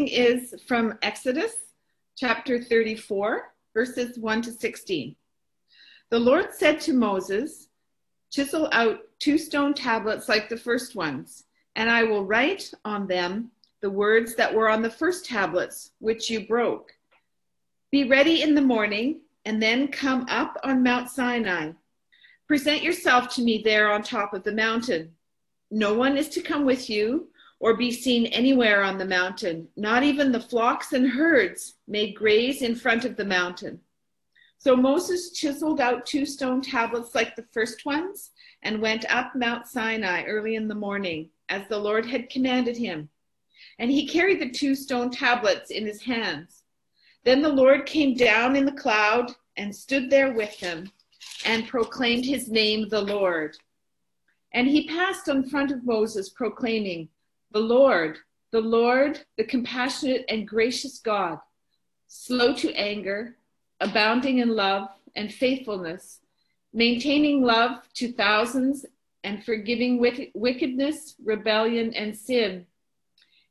reading is from Exodus chapter 34, verses 1 to 16. The Lord said to Moses, Chisel out two stone tablets like the first ones, and I will write on them the words that were on the first tablets, which you broke. Be ready in the morning, and then come up on Mount Sinai. Present yourself to me there on top of the mountain. No one is to come with you or be seen anywhere on the mountain. Not even the flocks and herds may graze in front of the mountain. So Moses chiseled out two stone tablets like the first ones and went up Mount Sinai early in the morning, as the Lord had commanded him. And he carried the two stone tablets in his hands. Then the Lord came down in the cloud and stood there with him and proclaimed his name, the Lord. And he passed in front of Moses, proclaiming, The Lord, the Lord, the compassionate and gracious God, slow to anger, abounding in love and faithfulness, maintaining love to thousands, and forgiving wickedness, rebellion, and sin.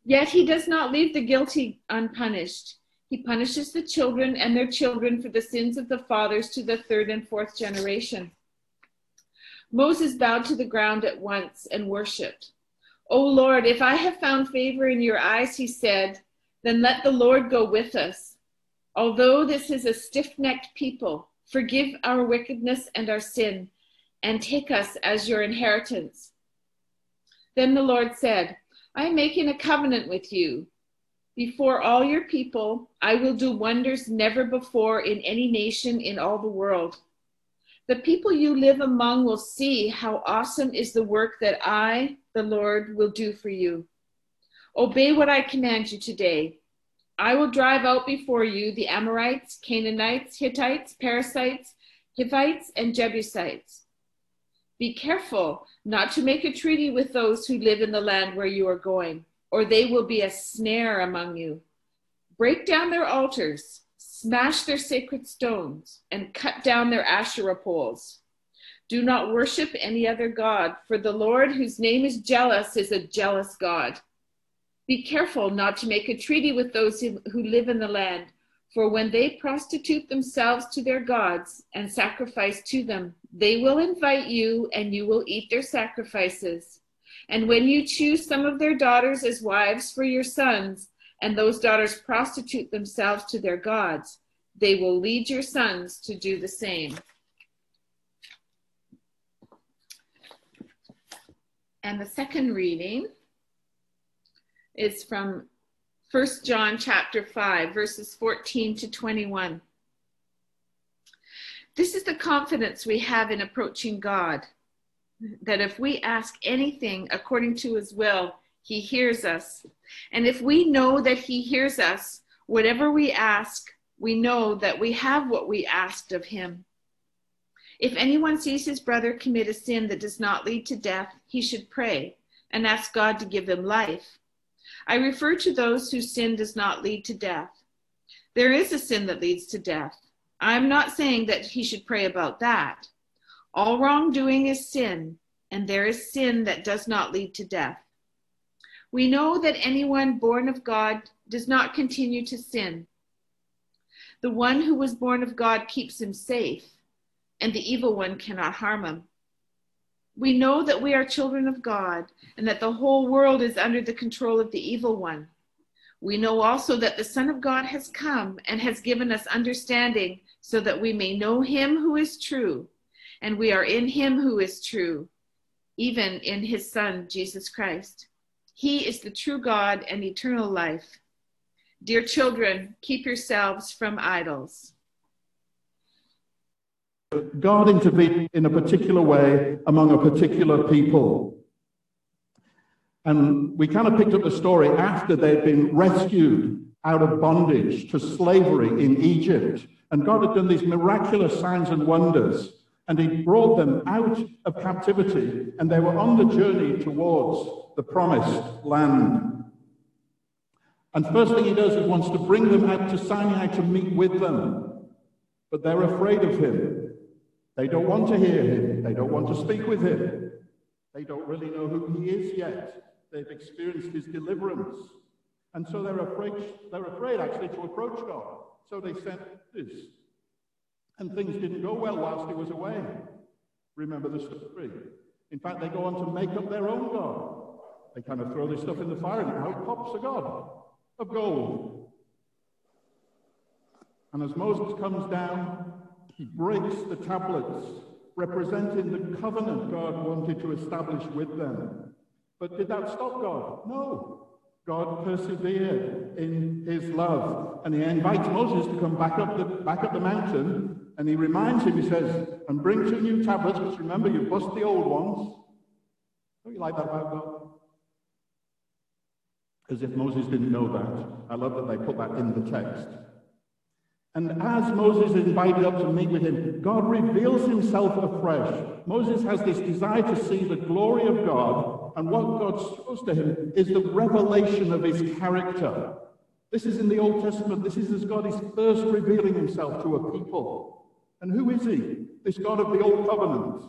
Yet he does not leave the guilty unpunished. He punishes the children and their children for the sins of the fathers to the third and fourth generation. Moses bowed to the ground at once and worshiped. O Lord, if I have found favor in your eyes, he said, then let the Lord go with us. Although this is a stiff necked people, forgive our wickedness and our sin, and take us as your inheritance. Then the Lord said, I am making a covenant with you. Before all your people, I will do wonders never before in any nation in all the world. The people you live among will see how awesome is the work that I, the Lord, will do for you. Obey what I command you today. I will drive out before you the Amorites, Canaanites, Hittites, Perizzites, Hivites, and Jebusites. Be careful not to make a treaty with those who live in the land where you are going, or they will be a snare among you. Break down their altars, smash their sacred stones, and cut down their Asherah poles. Do not worship any other God, for the Lord, whose name is jealous, is a jealous God. Be careful not to make a treaty with those who live in the land, for when they prostitute themselves to their gods and sacrifice to them, they will invite you and you will eat their sacrifices. And when you choose some of their daughters as wives for your sons, and those daughters prostitute themselves to their gods, they will lead your sons to do the same. And the second reading is from 1 John chapter 5, verses 14 to 21. This is the confidence we have in approaching God that if we ask anything according to his will, he hears us. And if we know that he hears us, whatever we ask, we know that we have what we asked of him. If anyone sees his brother commit a sin that does not lead to death, he should pray and ask God to give him life. I refer to those whose sin does not lead to death. There is a sin that leads to death. I'm not saying that he should pray about that. All wrongdoing is sin, and there is sin that does not lead to death. We know that anyone born of God does not continue to sin. The one who was born of God keeps him safe, and the evil one cannot harm him. We know that we are children of God and that the whole world is under the control of the evil one. We know also that the Son of God has come and has given us understanding so that we may know him who is true, and we are in him who is true, even in his Son, Jesus Christ. He is the true God and eternal life. Dear children, keep yourselves from idols. God intervened in a particular way among a particular people. And we kind of picked up the story after they'd been rescued out of bondage to slavery in Egypt. And God had done these miraculous signs and wonders. And He brought them out of captivity. And they were on the journey towards the promised land. And first thing He does is wants to bring them out to Sinai to meet with them. But they're afraid of Him. They don't want to hear him. They don't want to speak with him. They don't really know who he is yet. They've experienced his deliverance. And so they're afraid, they're afraid actually to approach God. So they sent this. And things didn't go well whilst he was away. Remember the story. In fact, they go on to make up their own God. They kind of throw this stuff in the fire and out pops a God of gold. And as Moses comes down, he breaks the tablets representing the covenant God wanted to establish with them. But did that stop God? No. God persevered in his love. And he invites Moses to come back up the, back up the mountain. And he reminds him, he says, and bring two new tablets, because remember, you bust the old ones. Don't you like that about God? As if Moses didn't know that. I love that they put that in the text. And as Moses is invited up to meet with him, God reveals himself afresh. Moses has this desire to see the glory of God, and what God shows to him is the revelation of his character. This is in the Old Testament. This is as God is first revealing himself to a people. And who is he? This God of the Old Covenant.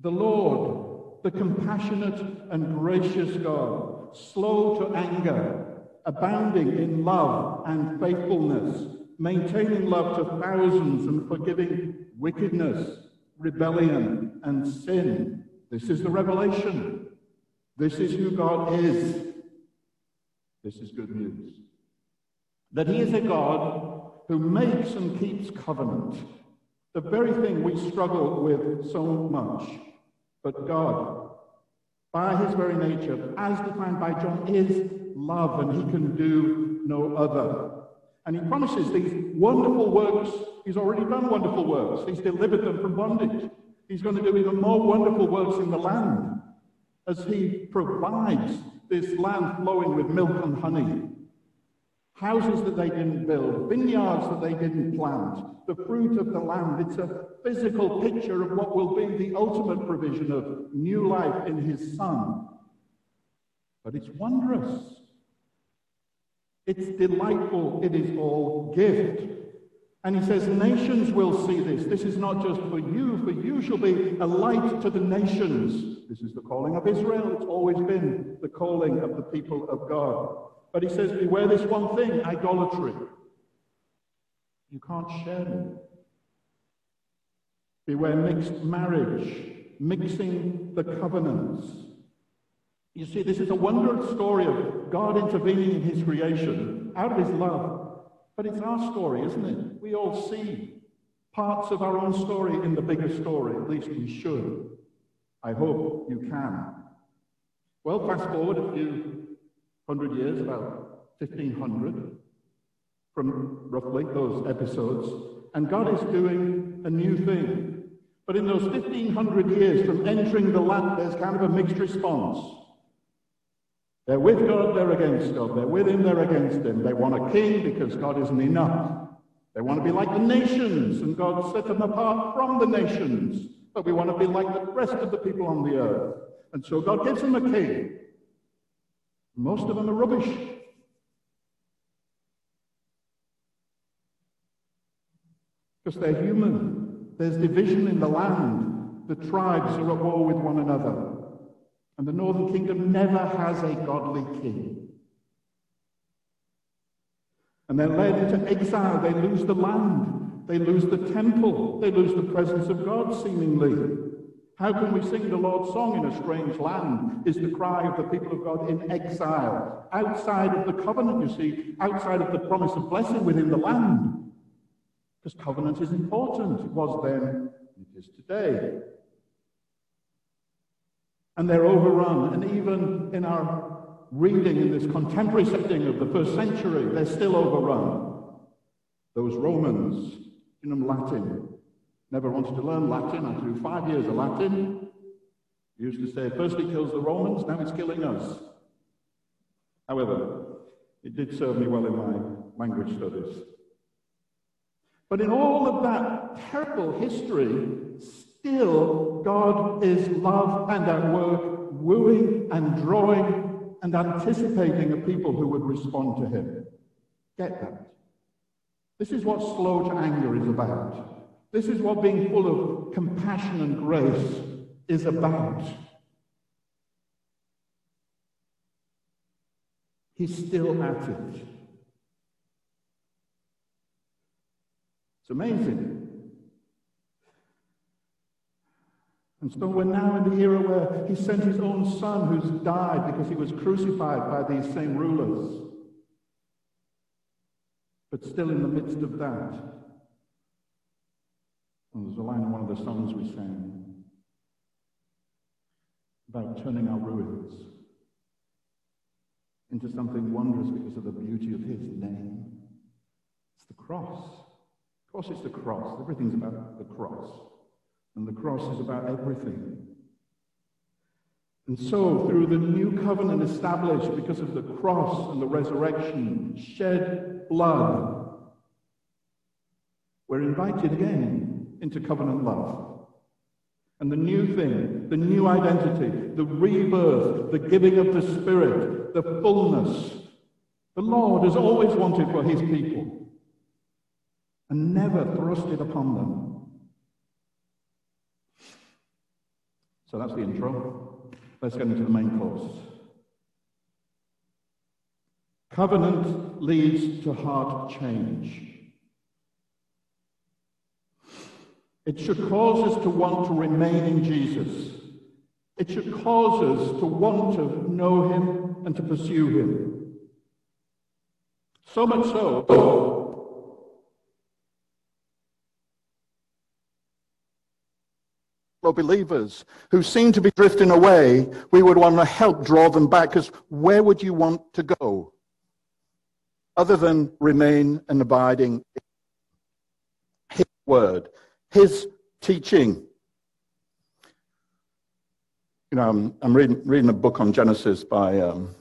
The Lord, the compassionate and gracious God, slow to anger, abounding in love and faithfulness, maintaining love to thousands and forgiving wickedness, rebellion, and sin. This is the revelation. This is who God is. This is good news. That He is a God who makes and keeps covenant. The very thing we struggle with so much. But God, by His very nature, as defined by John, is love, and he can do no other. And he promises these wonderful works. He's already done wonderful works. He's delivered them from bondage. He's going to do even more wonderful works in the land as he provides this land flowing with milk and honey. Houses that they didn't build, vineyards that they didn't plant, the fruit of the land. It's a physical picture of what will be the ultimate provision of new life in his Son. But it's wondrous. It's delightful. It is all gift. And he says, Nations will see this. This is not just for you, for you shall be a light to the nations. This is the calling of Israel. It's always been the calling of the people of God. But he says, Beware this one thing idolatry. You can't share me. Beware mixed marriage, mixing the covenants. You see, this is a wondrous story of God intervening in his creation out of his love. But it's our story, isn't it? We all see parts of our own story in the bigger story. At least we should. I hope you can. Well, fast forward a few hundred years, about 1500, from roughly those episodes, and God is doing a new thing. But in those 1500 years from entering the land, there's kind of a mixed response. They're with God, they're against God. They're with Him, they're against Him. They want a king because God isn't enough. They want to be like the nations, and God set them apart from the nations. But we want to be like the rest of the people on the earth. And so God gives them a king. Most of them are rubbish. Because they're human. There's division in the land. The tribes are at war with one another. And the northern kingdom never has a godly king. And they're led into exile. They lose the land. They lose the temple. They lose the presence of God, seemingly. How can we sing the Lord's song in a strange land? Is the cry of the people of God in exile, outside of the covenant, you see, outside of the promise of blessing within the land. Because covenant is important. It was then, it is today and they're overrun. And even in our reading in this contemporary setting of the first century, they're still overrun. Those Romans, in Latin, never wanted to learn Latin. I do five years of Latin. used to say, first it kills the Romans, now it's killing us. However, it did serve me well in my language studies. But in all of that terrible history, Still, God is love and at work, wooing and drawing and anticipating a people who would respond to him. Get that? This is what slow to anger is about. This is what being full of compassion and grace is about. He's still at it. It's amazing. And so we're now in the era where he sent his own son who's died because he was crucified by these same rulers. But still in the midst of that, and there's a line in one of the songs we sang about turning our ruins into something wondrous because of the beauty of his name. It's the cross. Of course, it's the cross. Everything's about the cross. And the cross is about everything. And so, through the new covenant established because of the cross and the resurrection, shed blood, we're invited again into covenant love. And the new thing, the new identity, the rebirth, the giving of the Spirit, the fullness, the Lord has always wanted for his people and never thrust it upon them. So that's the intro. Let's get into the main course. Covenant leads to heart change. It should cause us to want to remain in Jesus. It should cause us to want to know him and to pursue him. So much so believers who seem to be drifting away, we would want to help draw them back because where would you want to go other than remain and abiding in His word, His teaching? You know, I'm, I'm reading, reading a book on Genesis by um,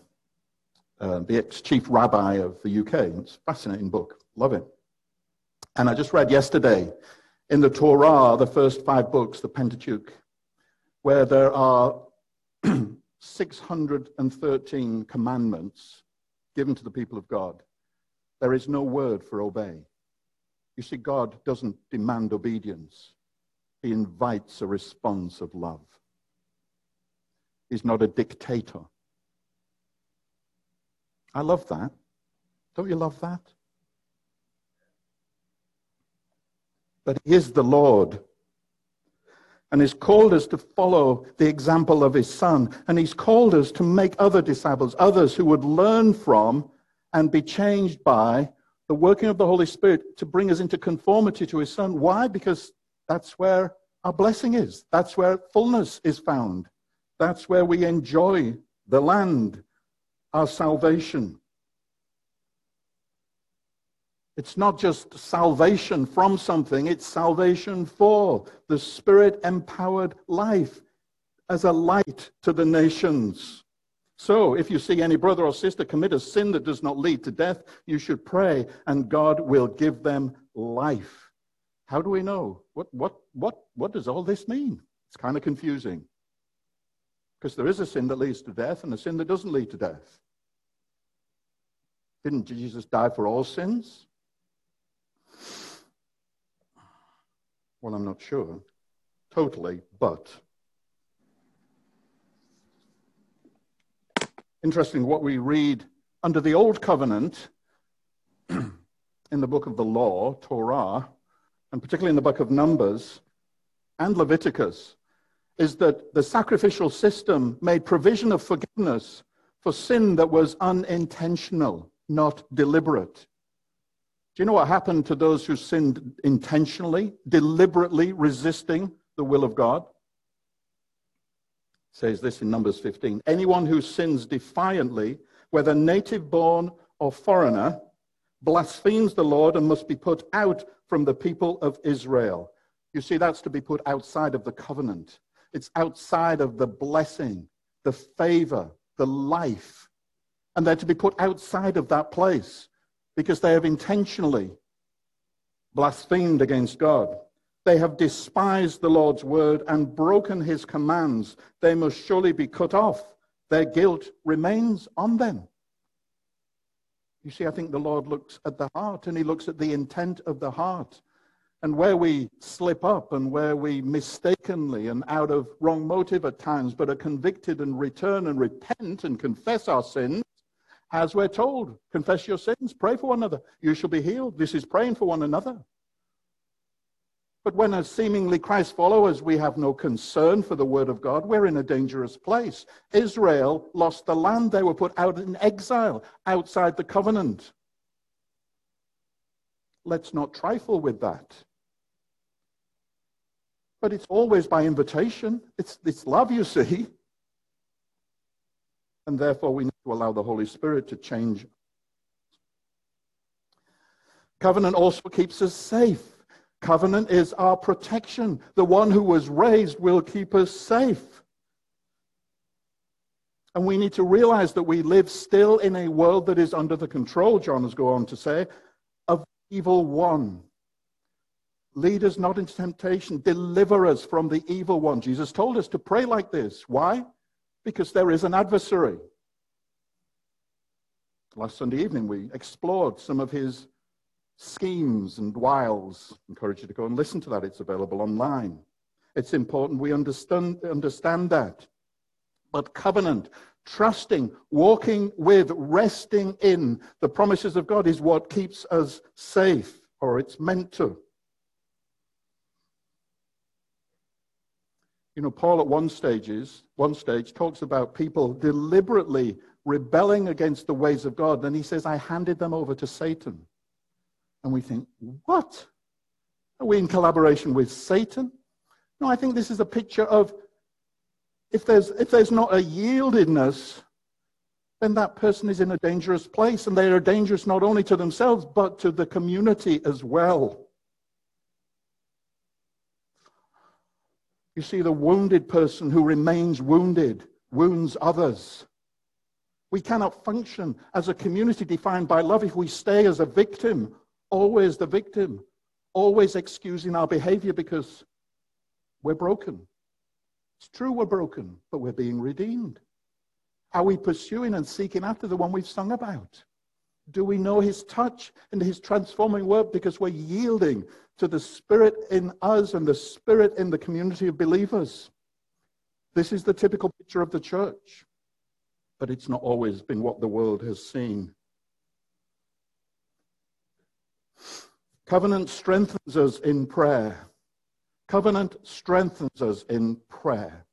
uh, the ex-chief rabbi of the UK. It's a fascinating book. Love it. And I just read yesterday in the Torah, the first five books, the Pentateuch, where there are 613 commandments given to the people of God, there is no word for obey. You see, God doesn't demand obedience, He invites a response of love. He's not a dictator. I love that. Don't you love that? but he is the Lord. And he's called us to follow the example of his son. And he's called us to make other disciples, others who would learn from and be changed by the working of the Holy Spirit to bring us into conformity to his son. Why? Because that's where our blessing is. That's where fullness is found. That's where we enjoy the land, our salvation. It's not just salvation from something, it's salvation for the spirit empowered life as a light to the nations. So, if you see any brother or sister commit a sin that does not lead to death, you should pray, and God will give them life. How do we know? What, what, what, what does all this mean? It's kind of confusing. Because there is a sin that leads to death and a sin that doesn't lead to death. Didn't Jesus die for all sins? Well, I'm not sure totally, but interesting what we read under the Old Covenant in the book of the Law, Torah, and particularly in the book of Numbers and Leviticus, is that the sacrificial system made provision of forgiveness for sin that was unintentional, not deliberate. Do you know what happened to those who sinned intentionally, deliberately resisting the will of God? Says this in Numbers 15. Anyone who sins defiantly, whether native born or foreigner, blasphemes the Lord and must be put out from the people of Israel. You see, that's to be put outside of the covenant. It's outside of the blessing, the favor, the life. And they're to be put outside of that place because they have intentionally blasphemed against God. They have despised the Lord's word and broken his commands. They must surely be cut off. Their guilt remains on them. You see, I think the Lord looks at the heart and he looks at the intent of the heart. And where we slip up and where we mistakenly and out of wrong motive at times, but are convicted and return and repent and confess our sins, as we're told. Confess your sins, pray for one another. You shall be healed. This is praying for one another. But when, as seemingly Christ followers, we have no concern for the word of God, we're in a dangerous place. Israel lost the land. They were put out in exile outside the covenant. Let's not trifle with that. But it's always by invitation. It's, it's love, you see. And therefore, we need to allow the Holy Spirit to change. Covenant also keeps us safe. Covenant is our protection. The one who was raised will keep us safe. And we need to realize that we live still in a world that is under the control, John has gone on to say, of evil one. Lead us not into temptation. Deliver us from the evil one. Jesus told us to pray like this. Why? Because there is an adversary. Last Sunday evening, we explored some of his schemes and wiles. I encourage you to go and listen to that. It's available online. It's important we understand, understand that. But covenant, trusting, walking with, resting in the promises of God is what keeps us safe, or it's meant to. You know, Paul at one stages, one stage talks about people deliberately rebelling against the ways of God. Then he says, I handed them over to Satan. And we think, what? Are we in collaboration with Satan? No, I think this is a picture of if there's, if there's not a yieldedness, then that person is in a dangerous place. And they are dangerous not only to themselves, but to the community as well. You see, the wounded person who remains wounded wounds others. We cannot function as a community defined by love if we stay as a victim always the victim, always excusing our behavior because we're broken. It's true we're broken, but we're being redeemed. Are we pursuing and seeking after the one we've sung about? Do we know his touch and his transforming work because we're yielding to the Spirit in us and the Spirit in the community of believers? This is the typical picture of the church, but it's not always been what the world has seen. Covenant strengthens us in prayer. Covenant strengthens us in prayer.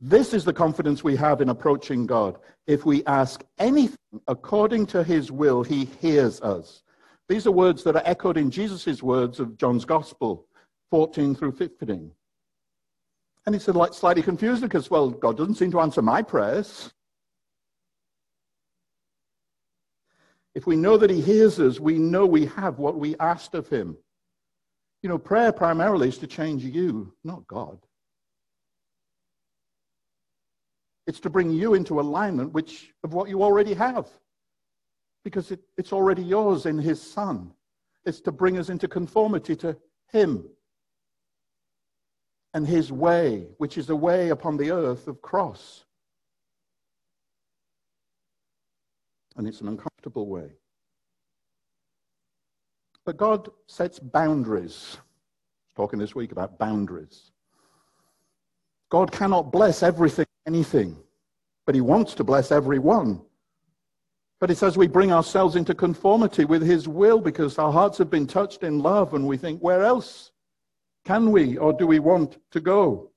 This is the confidence we have in approaching God. If we ask anything according to his will, he hears us. These are words that are echoed in Jesus' words of John's Gospel, 14 through 15. And it's slightly confusing because, well, God doesn't seem to answer my prayers. If we know that he hears us, we know we have what we asked of him. You know, prayer primarily is to change you, not God. It's to bring you into alignment which, of what you already have. Because it, it's already yours in his son. It's to bring us into conformity to him and his way, which is a way upon the earth of cross. And it's an uncomfortable way. But God sets boundaries. Talking this week about boundaries. God cannot bless everything, anything, but He wants to bless everyone. But it's as we bring ourselves into conformity with His will because our hearts have been touched in love and we think, where else can we or do we want to go?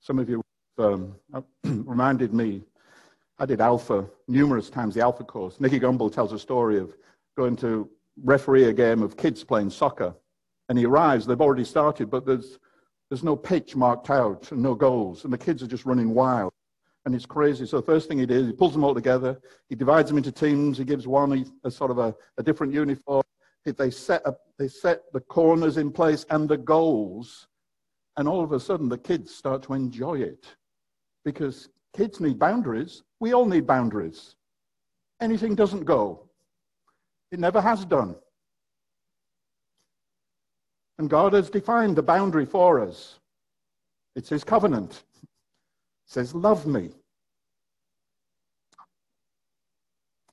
Some of you um, reminded me. I did Alpha numerous times, the Alpha course. Nicky Gumbel tells a story of going to referee a game of kids playing soccer. And he arrives, they've already started, but there's, there's no pitch marked out and no goals. And the kids are just running wild. And it's crazy. So the first thing he did, he pulls them all together. He divides them into teams. He gives one a, a sort of a, a different uniform. They set, up, they set the corners in place and the goals. And all of a sudden, the kids start to enjoy it because kids need boundaries. We all need boundaries. Anything doesn't go, it never has done. And God has defined the boundary for us. It's His covenant. It says, Love me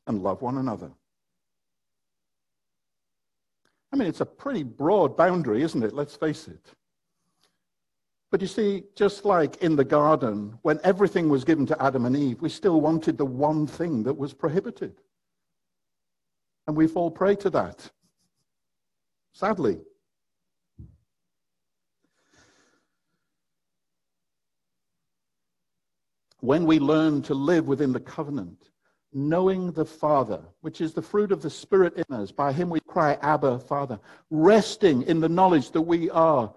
and love one another. I mean, it's a pretty broad boundary, isn't it? Let's face it. But you see, just like in the garden, when everything was given to Adam and Eve, we still wanted the one thing that was prohibited. And we fall prey to that. Sadly. When we learn to live within the covenant, knowing the Father, which is the fruit of the Spirit in us, by him we cry, Abba, Father, resting in the knowledge that we are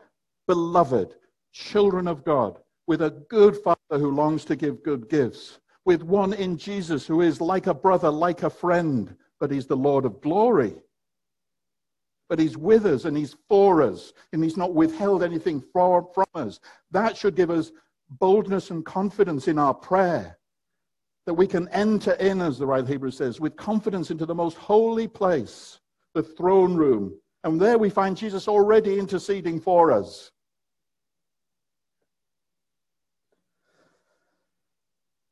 beloved, children of God, with a good Father who longs to give good gifts, with one in Jesus who is like a brother, like a friend, but he's the Lord of glory. But he's with us and he's for us, and he's not withheld anything from, us. That should give us boldness and confidence in our prayer. That we can enter in, as the writer of Hebrews says, with confidence into the most holy place, the throne room. And there we find Jesus already interceding for us.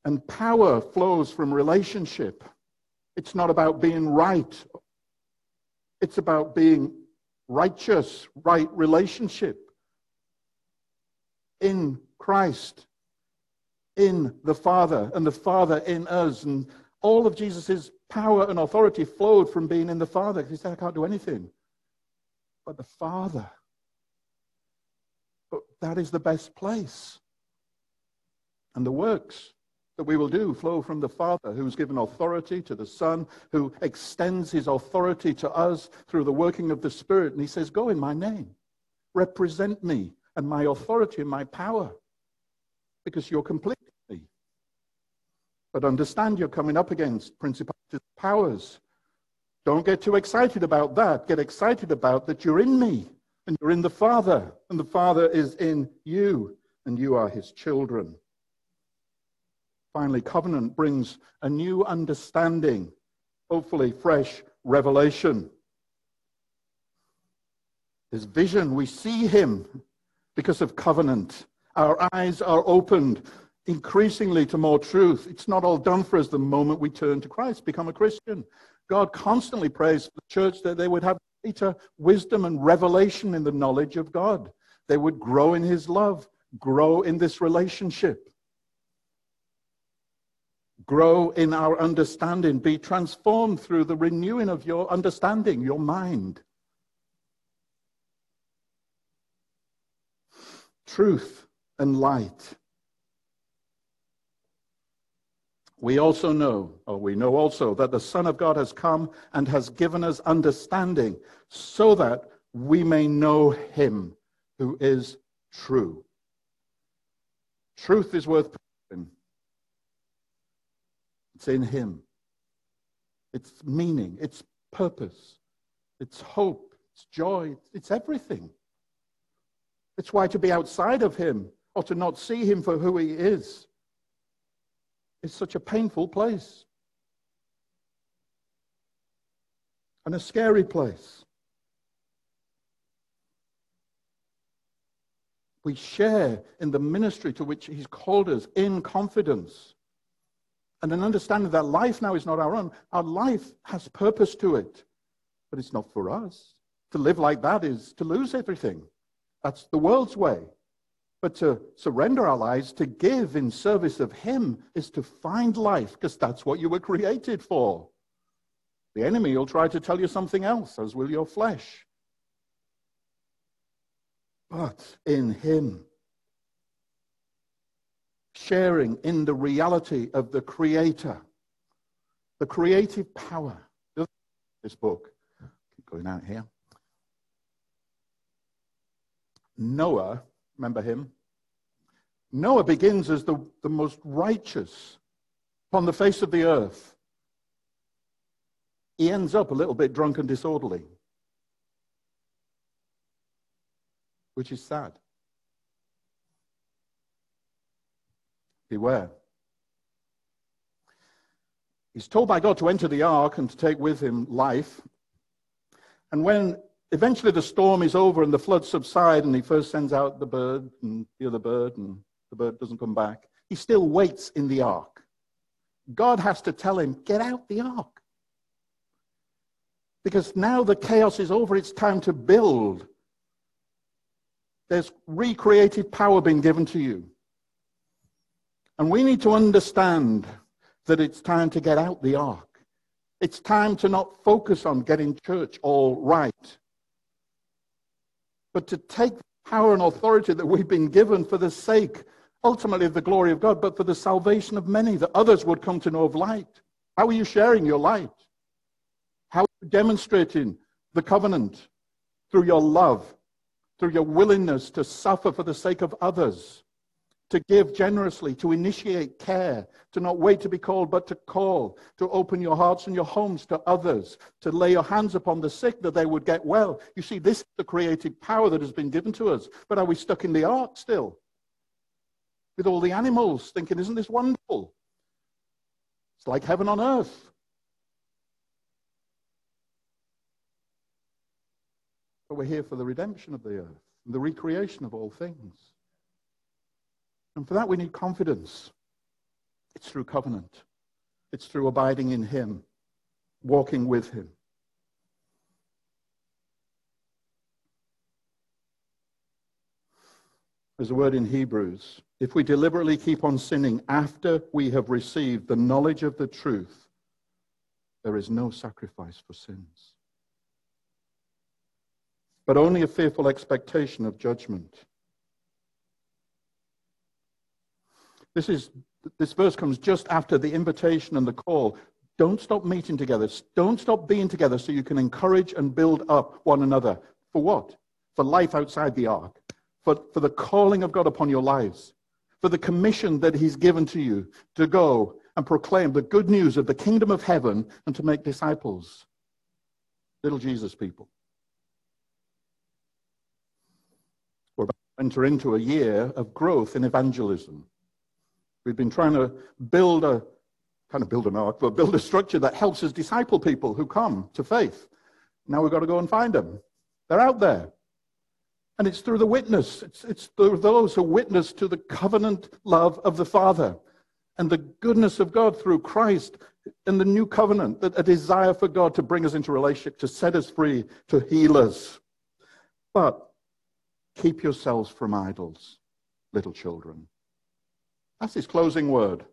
And power flows from relationship. It's not about being right. It's about being righteous, right relationship in Christ, in the Father, and the Father in us. And all of Jesus' power and authority flowed from being in the Father. He said, I can't do anything. But the Father. But that is the best place. And the works that we will do flow from the Father, who's given authority to the Son, who extends his authority to us through the working of the Spirit. And he says, Go in my name, represent me and my authority and my power, because you're complete me. But understand you're coming up against principalities, powers. Don't get too excited about that. Get excited about that you're in me and you're in the Father, and the Father is in you, and you are his children. Finally, covenant brings a new understanding, hopefully, fresh revelation. His vision, we see him because of covenant. Our eyes are opened increasingly to more truth. It's not all done for us the moment we turn to Christ, become a Christian. God constantly prays for the church that they would have greater wisdom and revelation in the knowledge of God. They would grow in his love, grow in this relationship grow in our understanding, be transformed through the renewing of your understanding, your mind. Truth and light. We also know, or we know also, that the Son of God has come and has given us understanding so that we may know him who is true. Truth is worth. It's in Him. It's meaning, it's purpose, it's hope, it's joy, it's everything. It's why to be outside of Him or to not see Him for who He is is such a painful place and a scary place. We share in the ministry to which He's called us in confidence and an understanding that life now is not our own. Our life has purpose to it, but it's not for us. To live like that is to lose everything. That's the world's way. But to surrender our lives, to give in service of Him, is to find life, because that's what you were created for. The enemy will try to tell you something else, as will your flesh. But in Him, sharing in the reality of the Creator, the creative power. This book, keep going out here. Noah, remember him? Noah begins as the, the most righteous upon the face of the earth. He ends up a little bit drunk and disorderly, which is sad. Beware. He's told by God to enter the ark and to take with him life. And when eventually the storm is over and the floods subside, and he first sends out the bird and the other bird, and the bird doesn't come back, he still waits in the ark. God has to tell him, Get out the ark. Because now the chaos is over, it's time to build. There's recreated power being given to you. And we need to understand that it's time to get out the ark. It's time to not focus on getting church all right, but to take the power and authority that we've been given for the sake, ultimately, of the glory of God, but for the salvation of many, that others would come to know of light. How are you sharing your light? How are you demonstrating the covenant through your love, through your willingness to suffer for the sake of others? To give generously, to initiate care, to not wait to be called, but to call, to open your hearts and your homes to others, to lay your hands upon the sick that they would get well. You see, this is the creative power that has been given to us. But are we stuck in the ark still? With all the animals, thinking, isn't this wonderful? It's like heaven on earth. But we're here for the redemption of the earth, and the recreation of all things. And for that, we need confidence. It's through covenant, it's through abiding in Him, walking with Him. There's a word in Hebrews. If we deliberately keep on sinning after we have received the knowledge of the truth, there is no sacrifice for sins, but only a fearful expectation of judgment. This, is, this verse comes just after the invitation and the call. Don't stop meeting together. Don't stop being together so you can encourage and build up one another. For what? For life outside the ark. For, for the calling of God upon your lives. For the commission that He's given to you to go and proclaim the good news of the kingdom of heaven and to make disciples. Little Jesus people. We're about to enter into a year of growth in evangelism. We've been trying to build a kind of build an ark, but build a structure that helps us disciple people who come to faith. Now we've got to go and find them. They're out there. And it's through the witness. It's, it's through those who witness to the covenant love of the Father and the goodness of God through Christ in the new covenant, that a desire for God to bring us into relationship, to set us free, to heal us. But keep yourselves from idols, little children. That's his closing word.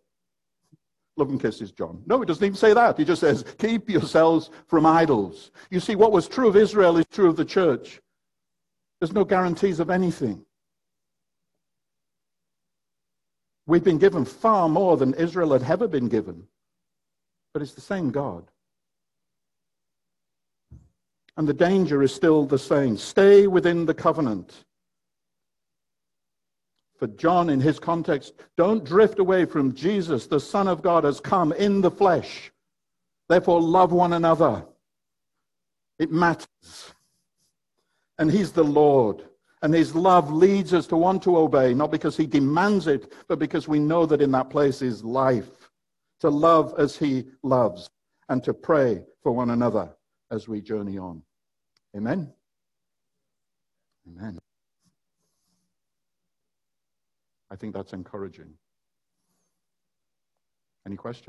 Love and kisses, John. No, he doesn't even say that. He just says, keep yourselves from idols. You see, what was true of Israel is true of the church. There's no guarantees of anything. We've been given far more than Israel had ever been given. But it's the same God. And the danger is still the same. Stay within the covenant for John in his context, don't drift away from Jesus. The Son of God has come in the flesh. Therefore, love one another. It matters. And he's the Lord. And his love leads us to want to obey, not because he demands it, but because we know that in that place is life. To love as he loves and to pray for one another as we journey on. Amen. Amen. I think that's encouraging. Any questions?